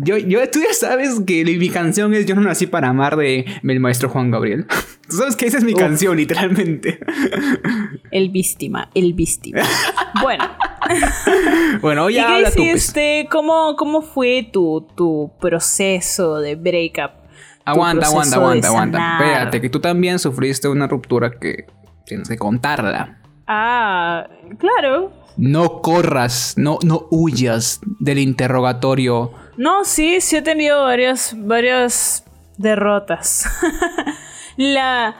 yo, yo, tú ya sabes que mi canción es Yo no nací para amar de el maestro Juan Gabriel. Tú sabes que esa es mi canción, literalmente. El víctima, el víctima. bueno. bueno, ya ¿Y qué habla tú, pues. hiciste? ¿Cómo, ¿Cómo fue tu, tu proceso de breakup? Aguanta, aguanta, aguanta, aguanta. Espérate, que tú también sufriste una ruptura que tienes que contarla. Ah, claro. No corras, no, no huyas del interrogatorio. No, sí, sí he tenido varias, varias derrotas. la,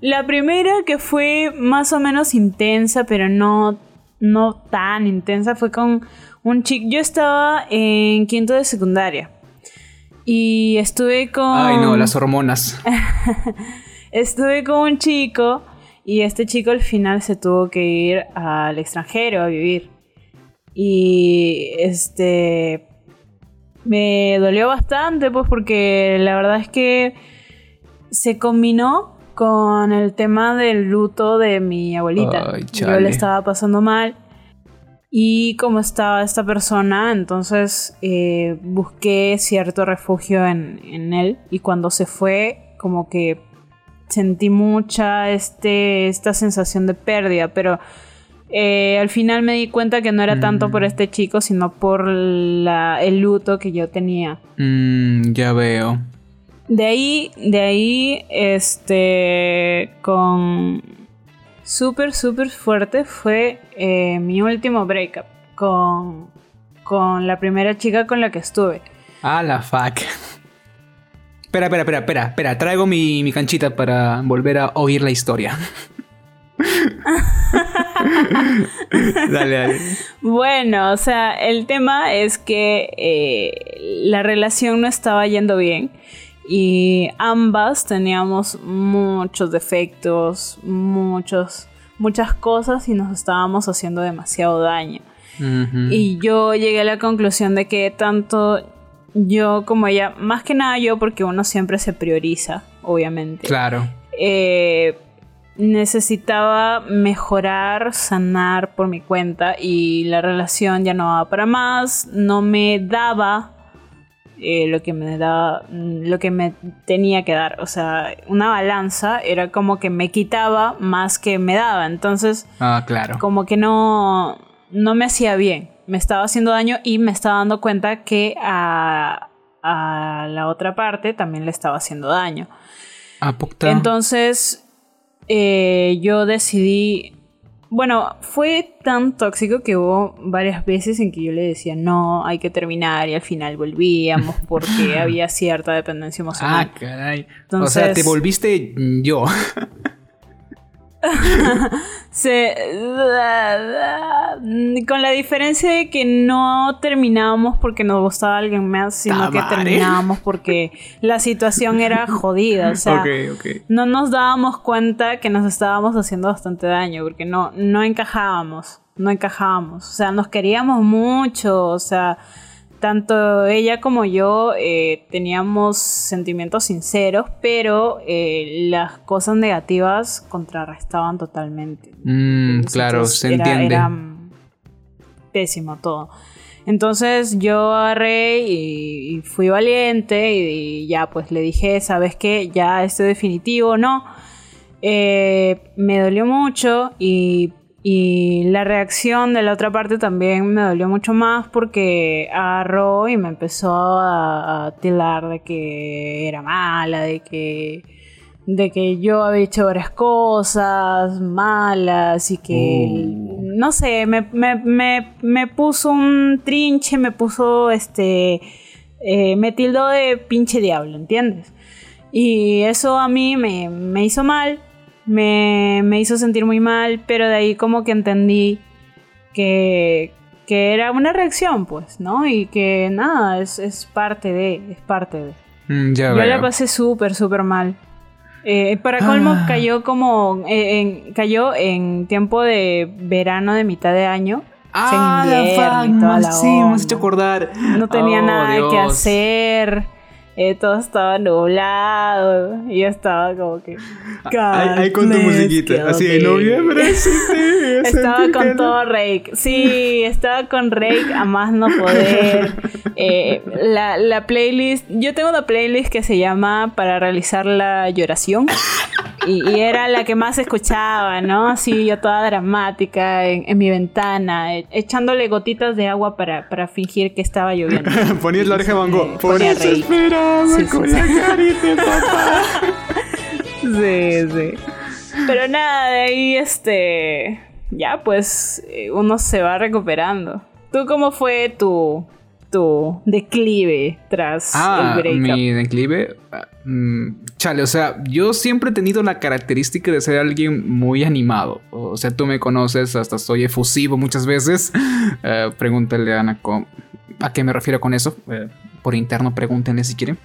la primera que fue más o menos intensa, pero no, no tan intensa, fue con un chico. Yo estaba en quinto de secundaria. Y estuve con. Ay, no, las hormonas. Estuve con un chico y este chico al final se tuvo que ir al extranjero a vivir. Y este me dolió bastante pues porque la verdad es que se combinó con el tema del luto de mi abuelita. Ay, Yo le estaba pasando mal. Y como estaba esta persona, entonces eh, busqué cierto refugio en, en él. Y cuando se fue, como que sentí mucha este, esta sensación de pérdida, pero eh, al final me di cuenta que no era tanto Mm. por este chico, sino por la- el luto que yo tenía. Mm, ya veo. De ahí, de ahí, este, con súper, súper fuerte fue eh, mi último breakup con, con la primera chica con la que estuve. Ah, la fuck. Espera, espera, espera, espera, espera. Traigo mi, mi canchita para volver a oír la historia. dale, dale. Bueno, o sea, el tema es que eh, la relación no estaba yendo bien y ambas teníamos muchos defectos, muchos, muchas cosas y nos estábamos haciendo demasiado daño. Y yo llegué a la conclusión de que tanto yo como ella, más que nada yo porque uno siempre se prioriza, obviamente. Claro. eh, necesitaba mejorar, sanar por mi cuenta y la relación ya no daba para más, no me daba eh, lo que me daba, lo que me tenía que dar, o sea, una balanza era como que me quitaba más que me daba, entonces Ah, claro. como que no, no me hacía bien, me estaba haciendo daño y me estaba dando cuenta que a, a la otra parte también le estaba haciendo daño. Ah. Entonces, eh, yo decidí. Bueno, fue tan tóxico que hubo varias veces en que yo le decía no, hay que terminar y al final volvíamos porque había cierta dependencia emocional. Ah, caray. o sea, te Entonces- volviste yo. Se- con la diferencia de que no terminábamos porque nos gustaba alguien más, sino que terminábamos porque la situación era jodida. O sea, no nos dábamos cuenta que nos estábamos haciendo bastante daño porque no, no encajábamos, no encajábamos, o sea, nos queríamos mucho, o sea, tanto ella como yo eh, teníamos sentimientos sinceros, pero eh, las cosas negativas contrarrestaban totalmente. Mm, claro, se era- entiende. Era mm, pésimo todo. Entonces yo agarré y, y fui valiente y, y ya pues le dije, ¿sabes qué? Ya esto es definitivo, ¿no? Eh, me dolió mucho y, y la reacción de la otra parte también me dolió mucho más porque agarró y me empezó a, a tilar de que era mala, de que de que yo había hecho varias cosas malas y que, Uh. no sé, me, me, me, me puso un trinche, me puso, este, eh, me tildó de pinche diablo, ¿entiendes? Y eso a mí me, me hizo mal, me, me hizo sentir muy mal, pero de ahí como que entendí que, que era una reacción, pues, ¿no? Y que nada, es, es parte de, es parte de. Mm, ya Yo veo. la pasé súper, súper mal. Eh, para colmo Ah. cayó como eh, en, cayó en tiempo de verano de mitad de año. Ah, y toda la sí, me has hecho acordar. No tenía Oh, nada que Dios. hacer. Eh, todo estaba nublado. Y yo estaba como que. Ahí, con tu musiquita, así de noviembre. sí, sí, Estaba con que- todo Rake. Sí, estaba con Rake a más no poder. Eh, la, la playlist. Yo tengo una playlist que se llama Para realizar la lloración. Y, y era la que más escuchaba, ¿no? Así yo toda dramática en, en mi ventana, e- echándole gotitas de agua para, para fingir que estaba lloviendo. Ponías la oreja de Van Gogh. Eh, Por Sí, sí, con sí. la carita, papá. Sí, sí. Pero nada, de ahí este. Ya, pues eh, uno se va recuperando. ¿Tú cómo fue tu, tu declive tras Ah, el breakup? mi declive. ah, mm, chale, o sea, yo siempre he tenido la característica de ser alguien muy animado. O sea, tú me conoces, hasta soy efusivo muchas veces. Eh, pregúntale a Ana con- a qué me refiero con eso. Eh, por interno, pregúntenle si quieren.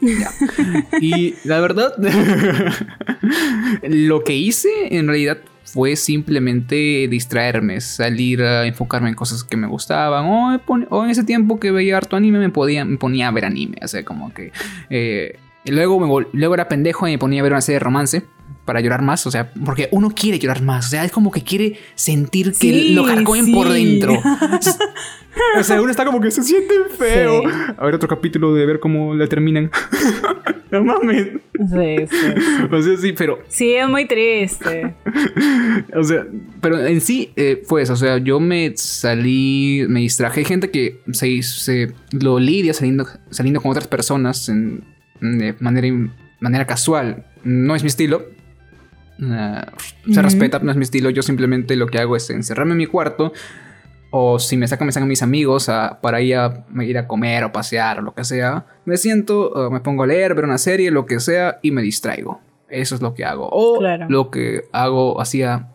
Ya. Y la verdad, lo que hice en realidad fue simplemente distraerme, salir a enfocarme en cosas que me gustaban. O, o en ese tiempo que veía harto anime me, podía, me ponía a ver anime. O sea, como que... eh, luego, me luego era pendejo y me ponía a ver una serie de romance para llorar más. O sea, porque uno quiere llorar más. O sea, es como que quiere sentir que Sí, lo carcomen por dentro. O sea, uno está como que se siente feo. Sí. A ver otro capítulo de ver cómo la terminan. no mames. Sí, sí. O sea, sí, pero Sí, es muy triste. o sea, pero en sí eh, fue eso. O sea, yo me salí, me distraje. Hay gente que se, se lo lidia saliendo, saliendo con otras personas en- de manera, manera casual. No es mi estilo. Ah, se respeta, no es mi estilo. Yo simplemente lo que hago es encerrarme en mi cuarto. O si me sacan, me sacan mis amigos a- para ir a, ir a comer o pasear o lo que sea. Me siento, me pongo a leer, ver una serie, lo que sea, y me distraigo. Eso es lo que hago. O Claro. lo que hago, hacía.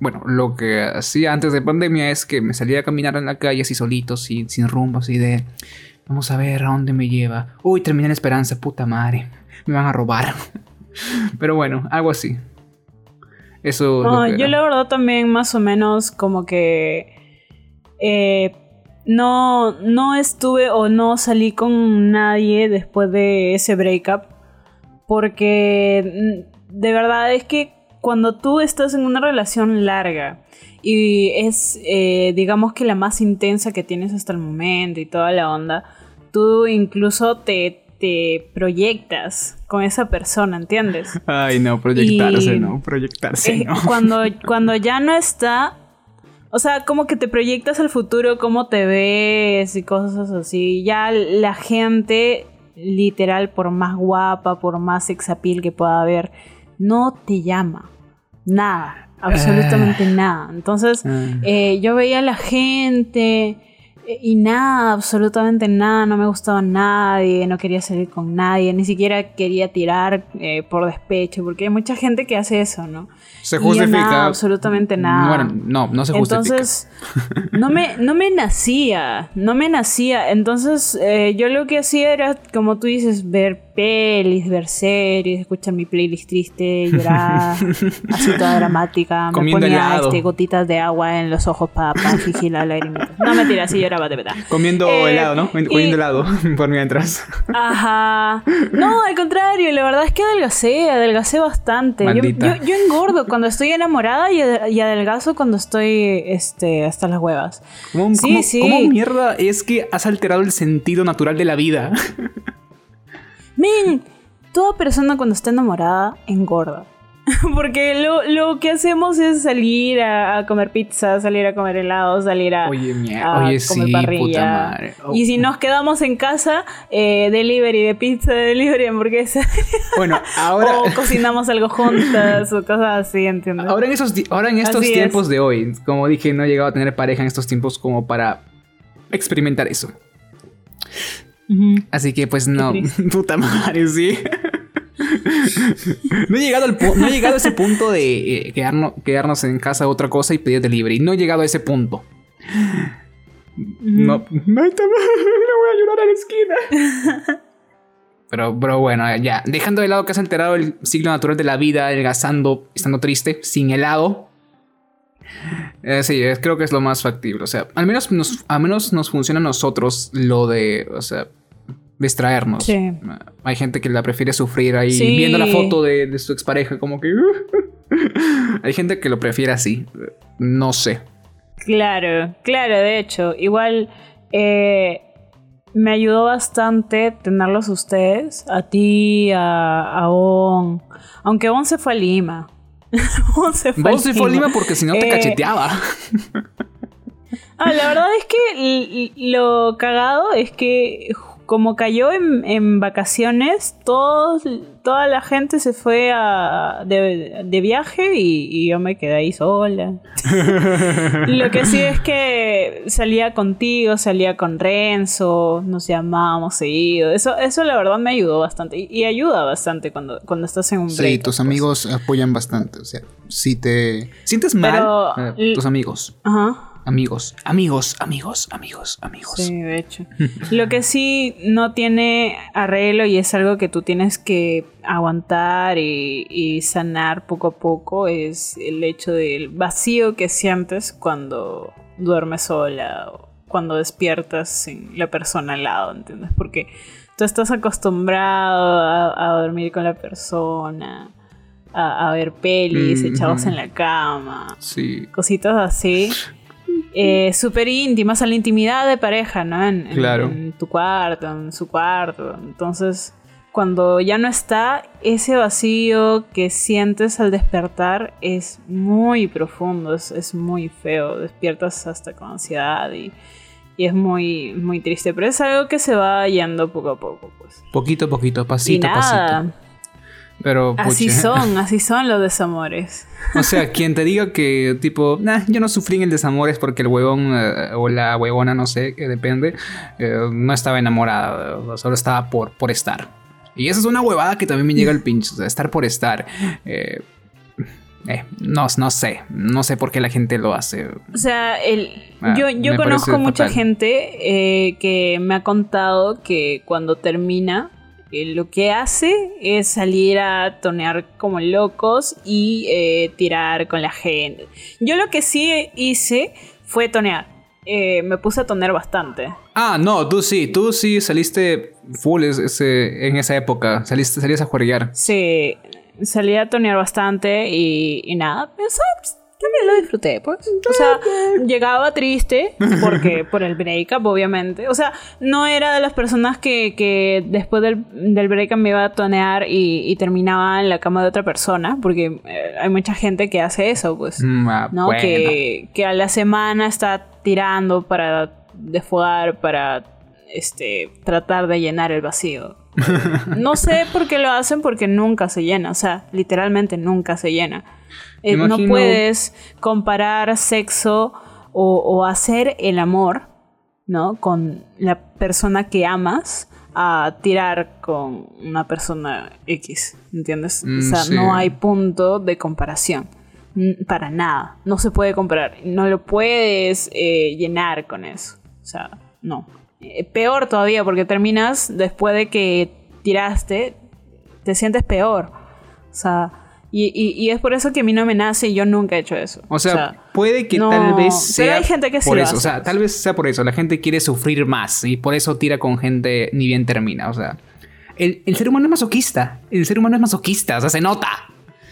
Bueno, lo que hacía antes de pandemia es que me salía a caminar en la calle así solito, sin, sin rumbo, así de. Vamos a ver a dónde me lleva. Uy, terminé en esperanza, puta madre. Me van a robar. Pero bueno, algo así. Eso. No, yo la verdad también más o menos como que eh, no, no estuve o no salí con nadie después de ese breakup porque mm, de verdad es que cuando tú estás en una relación larga y es eh, digamos que la más intensa que tienes hasta el momento y toda la onda, tú incluso te, te proyectas con esa persona, ¿entiendes? Ay, no, proyectarse, Y- no, proyectarse, Eh, no. cuando, cuando ya no está, o sea, como que te proyectas al futuro, cómo te ves y cosas así. Ya la gente, literal, por más guapa, por más sex appeal que pueda haber, no te llama. Nada, absolutamente nada. Entonces, Ah. eh, yo veía a la gente y nada, absolutamente nada, no me gustaba nadie, no quería salir con nadie, ni siquiera quería tirar eh, por despecho, porque hay mucha gente que hace eso, ¿no? Se Y yo justifica. nada, absolutamente nada. Bueno, no, no se justifica. Entonces, no me, no me nacía, no me nacía. Entonces, eh, yo lo que hacía era, como tú dices, ver pelis, ver series, escuchar mi playlist triste, llorar, así toda dramática. Me ponía este, gotitas de agua en los ojos para fingir la lágrima. No, mentira, sí lloraba de verdad. Comiendo Eh, helado, ¿no? y- Comiendo helado por mientras. Ajá. No, al contrario, la verdad es que adelgacé, adelgacé bastante. Yo, yo- yo engordo cuando estoy enamorada y, y adelgazo cuando estoy este, hasta las huevas. ¿Cómo, Sí, cómo- sí. cómo mierda es que has alterado el sentido natural de la vida? Men, toda persona cuando está enamorada engorda. Porque lo, lo que hacemos es salir a, a comer pizza, salir a comer helado, salir a, Oye, mierda. a Oye, comer sí, parrilla. puta madre. Oh. Y si nos quedamos en casa, eh, delivery de pizza, delivery de hamburguesa. Bueno, ahora. o cocinamos algo juntas o cosas así, ¿entiendes? Ahora en, esos, di- ahora en estos Así tiempos de hoy, como dije, no he llegado a tener pareja en estos tiempos como para experimentar eso. Así que pues no, puta madre, sí. no, he llegado al no he llegado a ese punto de eh, quedarnos, quedarnos en casa otra cosa y pedir delivery. No he llegado a ese punto. No, no, no voy a llorar a la esquina. Pero, pero bueno, ya. Dejando de lado que has alterado el ciclo natural de la vida, adelgazando, estando triste, sin helado. Eh, sí, creo que es lo más factible. O sea, al menos nos, al menos nos funciona a nosotros lo de, o sea, distraernos. Sí. Hay gente que la prefiere sufrir ahí Sí. viendo la foto de, de su expareja, como que. Hay gente que lo prefiere así. No sé. Claro, claro, de hecho, igual eh, me ayudó bastante tenerlos ustedes, a ti, a, a On, aunque On se fue a Lima. On se fue a se fue a Lima porque si no te Eh, cacheteaba. Ah, la verdad es que lo cagado es que como cayó en, en vacaciones, todos, toda la gente se fue a, de, de viaje y, y yo me quedé ahí sola. Lo que sí es que salía contigo, salía con Renzo, nos llamábamos seguido. Eso, eso la verdad me ayudó bastante. Y, y ayuda bastante cuando, cuando estás en un Sí, break. tus pues. amigos apoyan bastante. O sea, si te. ¿Sientes mal? Pero- Eh, tus amigos. Ajá. Amigos, amigos, amigos, amigos, amigos. Sí, de hecho. Lo que sí no tiene arreglo y es algo que tú tienes que aguantar y, y sanar poco a poco es el hecho del vacío que sientes cuando duermes sola o cuando despiertas sin la persona al lado, ¿entiendes? Porque tú estás acostumbrado a, a dormir con la persona, a, a ver pelis, Mm, echados en la cama Sí. cositas así. Eh, súper íntimas, a la intimidad de pareja, ¿no? En, Claro. en tu cuarto, en su cuarto. Entonces, cuando ya no está, ese vacío que sientes al despertar es muy profundo, es, es muy feo. Despiertas hasta con ansiedad y, y es muy, muy triste. Pero es algo que se va yendo poco a poco, pues. Poquito a poquito, pasito a pasito. Pero, así son, así son los desamores. O sea, quien te diga que, tipo, nah, yo no sufrí en el desamor es porque el huevón eh, o la huevona, no sé, que depende, eh, no estaba enamorada, solo estaba por, por estar. Y esa es una huevada que también me llega al pincho, o sea, estar por estar. Eh, eh, no, no sé, no sé por qué la gente lo hace. O sea, el, Ah, yo, yo conozco mucha fatal. gente eh, que me ha contado que cuando termina, eh, lo que hace es salir a tonear como locos y eh, tirar con la gente. Yo lo que sí hice fue tonear. Eh, me puse a tonear bastante. Ah, no, tú sí, tú sí saliste full es- ese- en esa época, saliste, salías a jugar. Sí, salí a tonear bastante y, y nada, pues. También lo disfruté, pues. O sea, llegaba triste porque por el breakup, obviamente. O sea, no era de las personas que, que después del, del breakup me iba a tonear y, y terminaba en la cama de otra persona, porque eh, hay mucha gente que hace eso, pues. Mm, ah, ¿no? bueno. Que, que a la semana está tirando para desfogar, para este, tratar de llenar el vacío. No sé por qué lo hacen porque nunca se llena, o sea, literalmente nunca se llena. Eh, no puedes comparar sexo o, o hacer el amor, ¿no? Con la persona que amas a tirar con una persona X, ¿entiendes? Mm, o sea, sí. no hay punto de comparación. N- Para nada. No se puede comparar. No lo puedes eh, llenar con eso. O sea, no. Eh, peor todavía, porque terminas después de que tiraste, te sientes peor. O sea, y, y- y es por eso que a mí no me nace y yo nunca he hecho eso. O sea, puede que no, tal vez pero sea hay gente que sí por lo eso, o sea, tal vez sea por eso, la gente quiere sufrir más y por eso tira con gente ni bien termina, o sea, el, el ser humano es masoquista, el ser humano es masoquista, o sea, se nota.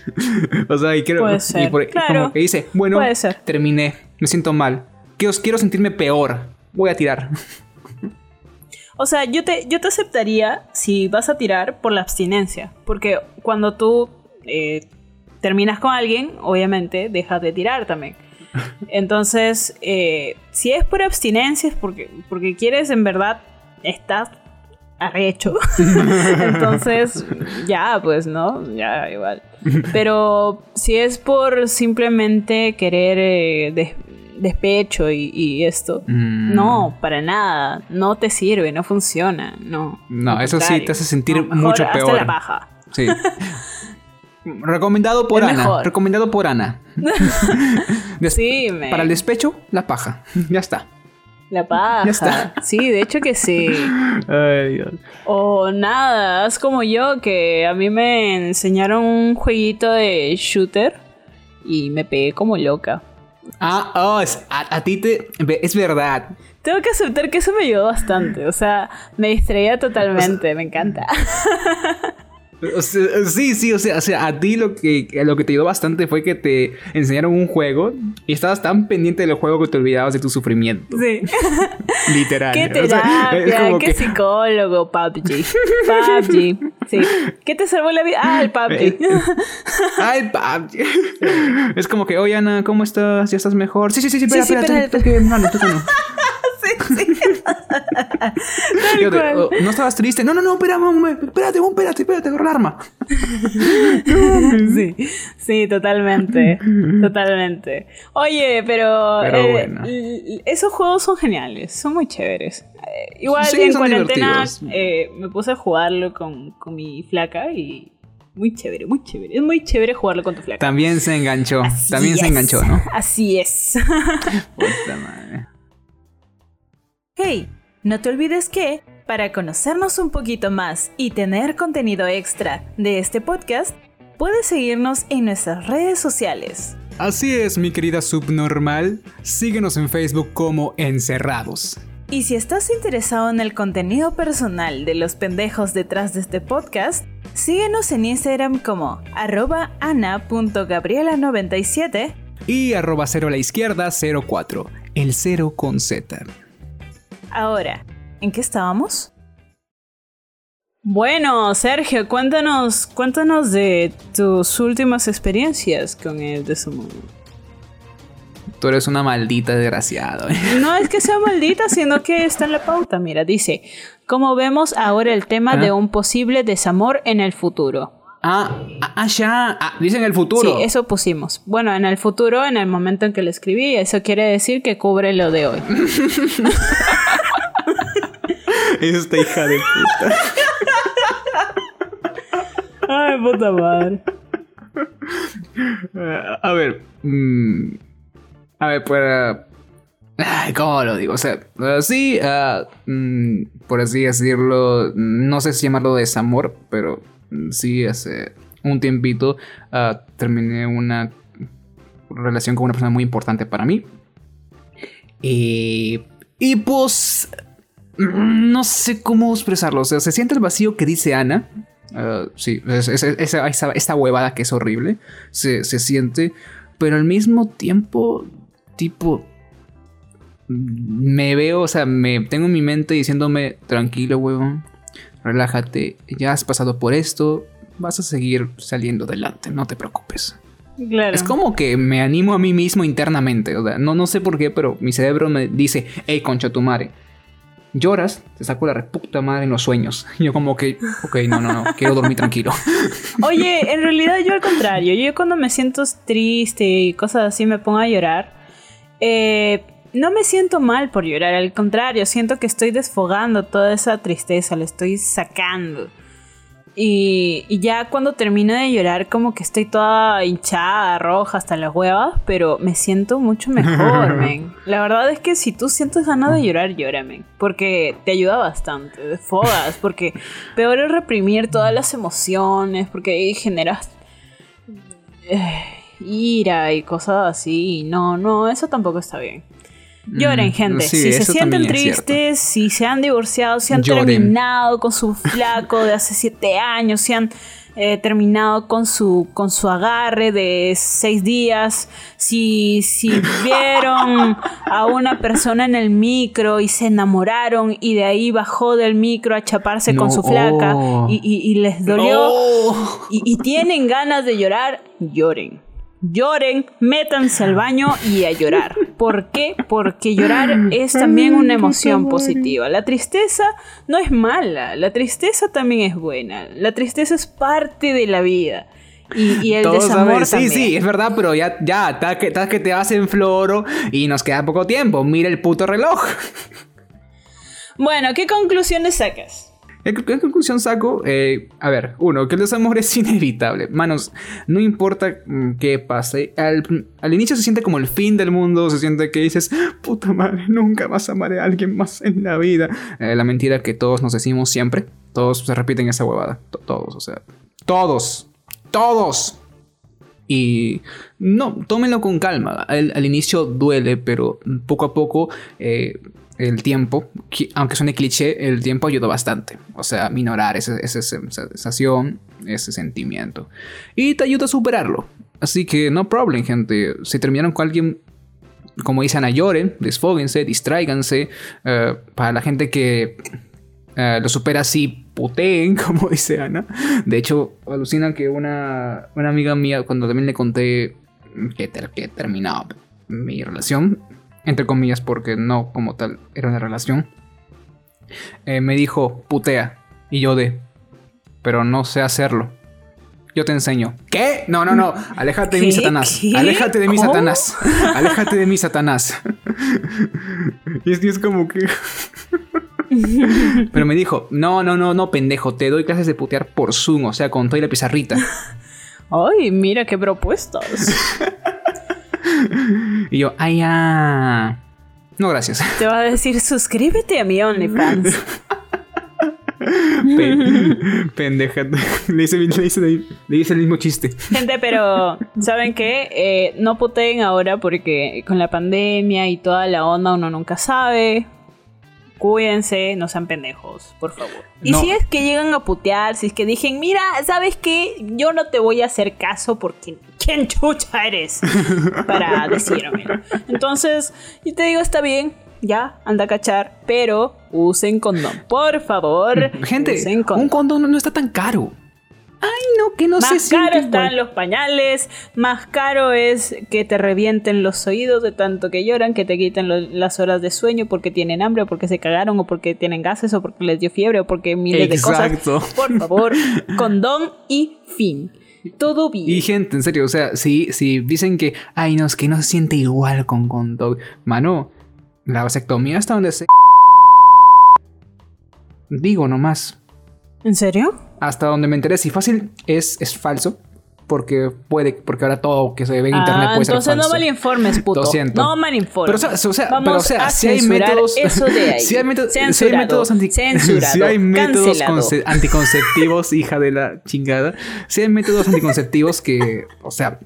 o sea, y creo Puede y ser, por- y claro, como que dice, bueno, puede ser. terminé, me siento mal, que os quiero sentirme peor, voy a tirar. O sea, yo te, yo te aceptaría si vas a tirar por la abstinencia. Porque cuando tú eh, terminas con alguien, obviamente dejas de tirar también. Entonces, eh, si es por abstinencia, es porque, porque quieres en verdad, estás arrecho. Entonces, ya, pues, ¿no? Ya, igual. Pero si es por simplemente querer eh, des- despecho y, y esto, Mm. no, para nada. No te sirve, no funciona. No. No, eso sí te hace sentir No, mucho peor. la paja. Sí. Recomendado por Es Ana. mejor. Recomendado por Ana. Sí. Para el despecho, la paja. Ya está. La paja. está. Sí, de hecho que sí. Ay, Dios. O nada, es como yo que a mí me enseñaron un jueguito de shooter y me pegué como loca. Ah, oh, es- a, a ti te. Es verdad. Tengo que aceptar que eso me ayudó bastante. O sea, me distraía totalmente, me encanta. O sea, sí, sí, o sea, o sea, a ti lo que, lo que te ayudó bastante fue que te enseñaron un juego y estabas tan pendiente del juego que te olvidabas de tu sufrimiento. Sí. Literal. ¿Qué O sea, es terapia? como ¿Qué que- psicólogo? PUBG. PUBG. Sí. ¿Qué te salvó la vida? Ah, el PUBG. Ay, pap. Es como que, oye, Ana, ¿cómo estás? ¿Ya estás mejor? Sí, sí, sí, sí, espera, Sí, sí, espera, espera, tú- tú que- no, no, tú no. sí, sí. Cual. oh, ¿No estabas triste? No, no, no, espérate, un, espérate, espérate, agarra el arma. Sí, sí, totalmente. Totalmente. Oye, pero, Pero eh, bueno. esos juegos son geniales, son muy chéveres. Eh, igual Sí, en cuarentena eh, me puse a jugarlo con, con mi flaca y muy chévere, muy chévere. Es muy chévere jugarlo con tu flaca. También se enganchó, Así también se enganchó, ¿no? Así es. Puta madre. No te olvides que, para conocernos un poquito más y tener contenido extra de este podcast, puedes seguirnos en nuestras redes sociales. Así es, mi querida subnormal. Síguenos en Facebook como Encerrados. Y si estás interesado en el contenido personal de los pendejos detrás de este podcast, síguenos en Instagram como arroba ana.gabriela97 Y arroba cero a la izquierda 04. El cero con Z. Ahora, ¿en qué estábamos? Bueno, Sergio, cuéntanos, cuéntanos de tus últimas experiencias con el Desumono. Tú eres una maldita desgraciada. No es que sea maldita, sino que está en la pauta. Mira, dice, como vemos ahora el tema Ah. de un posible desamor en el futuro. Ah, ah, ah, ya. Ah, dicen el futuro. Sí, eso pusimos. Bueno, en el futuro, en el momento en que lo escribí, eso quiere decir que cubre lo de hoy. Esta hija de puta. Ay, puta madre. Ah, a ver. mm, a ver, para. Ay, ¿Cómo lo digo? O sea, ah, sí, ah, mm, por así decirlo, no sé si llamarlo desamor, pero sí, hace un tiempito ah, terminé una relación con una persona muy importante para mí. Y, pues, mm, no sé cómo expresarlo. O sea, se siente el vacío que dice Ana. Ah, sí, es- es- esa, esa, esa huevada que es horrible. Se, se siente. Pero al mismo tiempo, tipo. mm, Me veo, o sea, me tengo en mi mente diciéndome, tranquilo, huevón. Relájate, ya has pasado por esto. Vas a seguir saliendo adelante, no te preocupes. Claro. Es como que me animo a mí mismo internamente. O sea, no, no sé por qué, pero mi cerebro me dice, hey, concha tu madre. Lloras, te saco la reputa madre en los sueños. Y yo como que, ok, no, no, no, quiero dormir tranquilo. Oye, en realidad yo al contrario, yo cuando me siento triste y cosas así me pongo a llorar, eh, no me siento mal por llorar, al contrario, siento que estoy desfogando toda esa tristeza, la estoy sacando. Y, y ya cuando termino de llorar como que estoy toda hinchada, roja hasta las huevas, pero me siento mucho mejor, men. La verdad es que si tú sientes ganas de llorar, llora, men. Porque te ayuda bastante, desfogas, porque peor es reprimir todas las emociones, porque ahí generas eh, ira y cosas así. No, no, eso tampoco está bien. Lloren, Mm, gente. sí, si se sienten tristes, si se han divorciado, si han Lloren. terminado con su flaco de hace siete años, si han eh, terminado con su, con su agarre de seis días, si, si vieron a una persona en el micro y se enamoraron y de ahí bajó del micro a chaparse con su flaca y, y- y les dolió Oh. y, y tienen ganas de llorar, lloren. Lloren, métanse al baño y a llorar. ¿Por qué? Porque llorar es también una emoción positiva. La tristeza no es mala, la tristeza también es buena. La tristeza es parte de la vida. Y, y el Todos desamor saben- sí, también. sí, es verdad, pero ya, ya, que, está que te vas en floro y nos queda poco tiempo. Mira el puto reloj. Bueno, ¿qué conclusiones sacas? ¿Qué, conclusión saco? Eh, a ver, uno, que el desamor es inevitable. Manos, no importa mm, qué pase. Al, al inicio se siente como el fin del mundo. Se siente que dices, puta madre, nunca más amaré a alguien más en la vida. Eh, la mentira que todos nos decimos siempre. Todos se repiten esa huevada. To- Todos, o sea. Todos. Todos. Y no, tómenlo con calma. Al, al inicio duele, pero poco a poco eh, el tiempo, aunque suene cliché, el tiempo ayuda bastante. O sea, minorar esa, sensación, ese sentimiento. Y te ayuda a superarlo. Así que no problem, gente. Si terminaron con alguien, como dice Ana, lloren, desfóguense, distráiganse. Eh, para la gente que eh, lo supera así, puteen, como dice Ana. De hecho, alucina que una, una amiga mía, cuando también le conté que terminaba mi relación, entre comillas, porque no como tal era una relación, eh, me dijo, putea. Y yo de, pero no sé hacerlo. Yo te enseño. ¿Qué? No, no, no. Aléjate de ¿Qué? Satanás. ¿Qué? Aléjate de ¿Cómo? Satanás. Aléjate de mí, Satanás. y es que es como que... Pero me dijo, no, no, no, no, pendejo, te doy clases de putear por Zoom, o sea, con toda la pizarrita. Ay, mira qué propuestas. Y yo, ay, ya. No, gracias. Te va a decir, suscríbete a mi OnlyFans. Pe- pendeja. Le hice, le, hice, le hice el mismo chiste. Gente, pero ¿saben qué? Eh, no puteen ahora porque con la pandemia y toda la onda uno nunca sabe. Cuídense, no sean pendejos, por favor. Y No. si es que llegan a putear, si es que dicen, mira, ¿sabes qué? Yo no te voy a hacer caso porque ¿quién chucha eres? Para decirme. Entonces, yo te digo, está bien, ya, anda a cachar, pero usen condón, por favor. Gente, usen condón. un condón no, no está tan caro. Ay, no, que no Más se caro siente están igual. los pañales, más caro es que te revienten los oídos de tanto que lloran, que te quiten lo- las horas de sueño porque tienen hambre, o porque se cagaron, o porque tienen gases, o porque les dio fiebre, o porque miles Exacto. de cosas. Por favor, condón y fin. Todo bien. Y gente, en serio, o sea, si, si dicen que, ay, no, es que no se siente igual con condón. Mano, la vasectomía hasta donde se... Digo nomás. ¿En serio? Hasta donde me enteré, si fácil es, es falso. Porque puede, porque ahora todo que se ve en internet Ah, puede ser entonces falso. no malinformes, puto. Lo siento. No malinformes. Pero, o sea, o sea, Vamos pero, o sea, a si hay métodos. Eso de ahí. si hay métodos, si hay métodos, anti- si hay métodos anticonceptivos, hija de la chingada. Si hay métodos anticonceptivos que, o sea,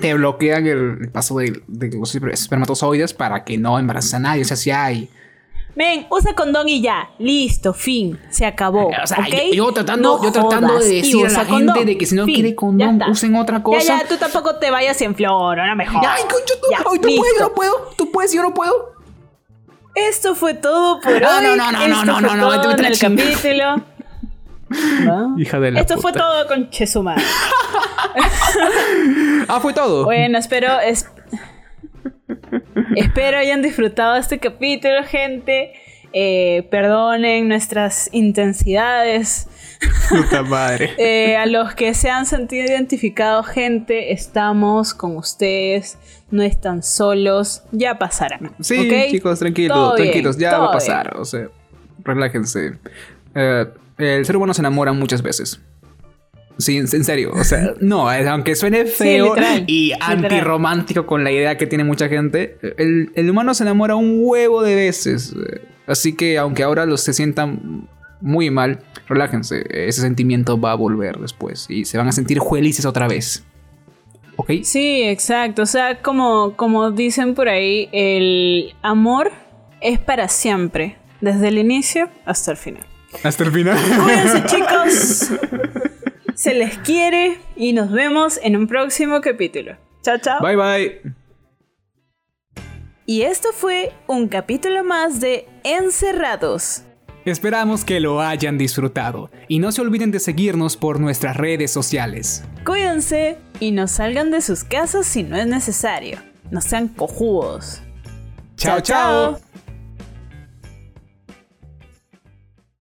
te bloquean el, el paso de, de los espermatozoides para que no embaraces a nadie. O sea, si hay. Men, usa condón y ya. Listo, fin. Se acabó. O sea, ¿ok? yo, yo tratando, No yo tratando jodas de decir a la gente condón. de que si no Fin. quiere Ya condón, usen otra cosa. Ya, ya, tú tampoco te vayas en flor, no me jodas. Ay, concho, tú, Ya, ay, tú puedes, yo no puedo. Tú puedes, yo no puedo. Esto fue todo por No, hoy. no, no, no, Esto no, fue no, no, todo vete, vete en el capítulo. ¿Va? Hija de la Esto fue puta. todo con Chesuma. Ah, fue todo. Bueno, espero. es- espero hayan disfrutado este capítulo, gente. Eh, perdonen nuestras intensidades. Puta madre. Eh, a los que se han sentido identificados, gente, estamos con ustedes. No están solos. Ya pasará. Sí, chicos, tranquilos, Todo bien, tranquilos, ya va a bien. pasar, o sea, relájense. Eh, el ser humano se enamora muchas veces. Sí, en serio, o sea, no, eh, aunque suene feo literal, y antirromántico con la idea que tiene mucha gente, el, el humano se enamora un huevo de veces. eh, Así que aunque ahora los se sientan muy mal, relájense, ese sentimiento va a volver después y se van a sentir felices otra vez. ¿Ok? Sí, exacto. O sea, como, como dicen por ahí, el amor es para siempre. Desde el inicio hasta el final. Hasta el final. Cuídense, chicos. Se les quiere y nos vemos en un próximo capítulo. Chao, chao. Bye bye. Y esto fue un capítulo más de Encerrados. Esperamos que lo hayan disfrutado y no se olviden de seguirnos por nuestras redes sociales. Cuídense y no salgan de sus casas si no es necesario. No sean cojudos. chao. chao.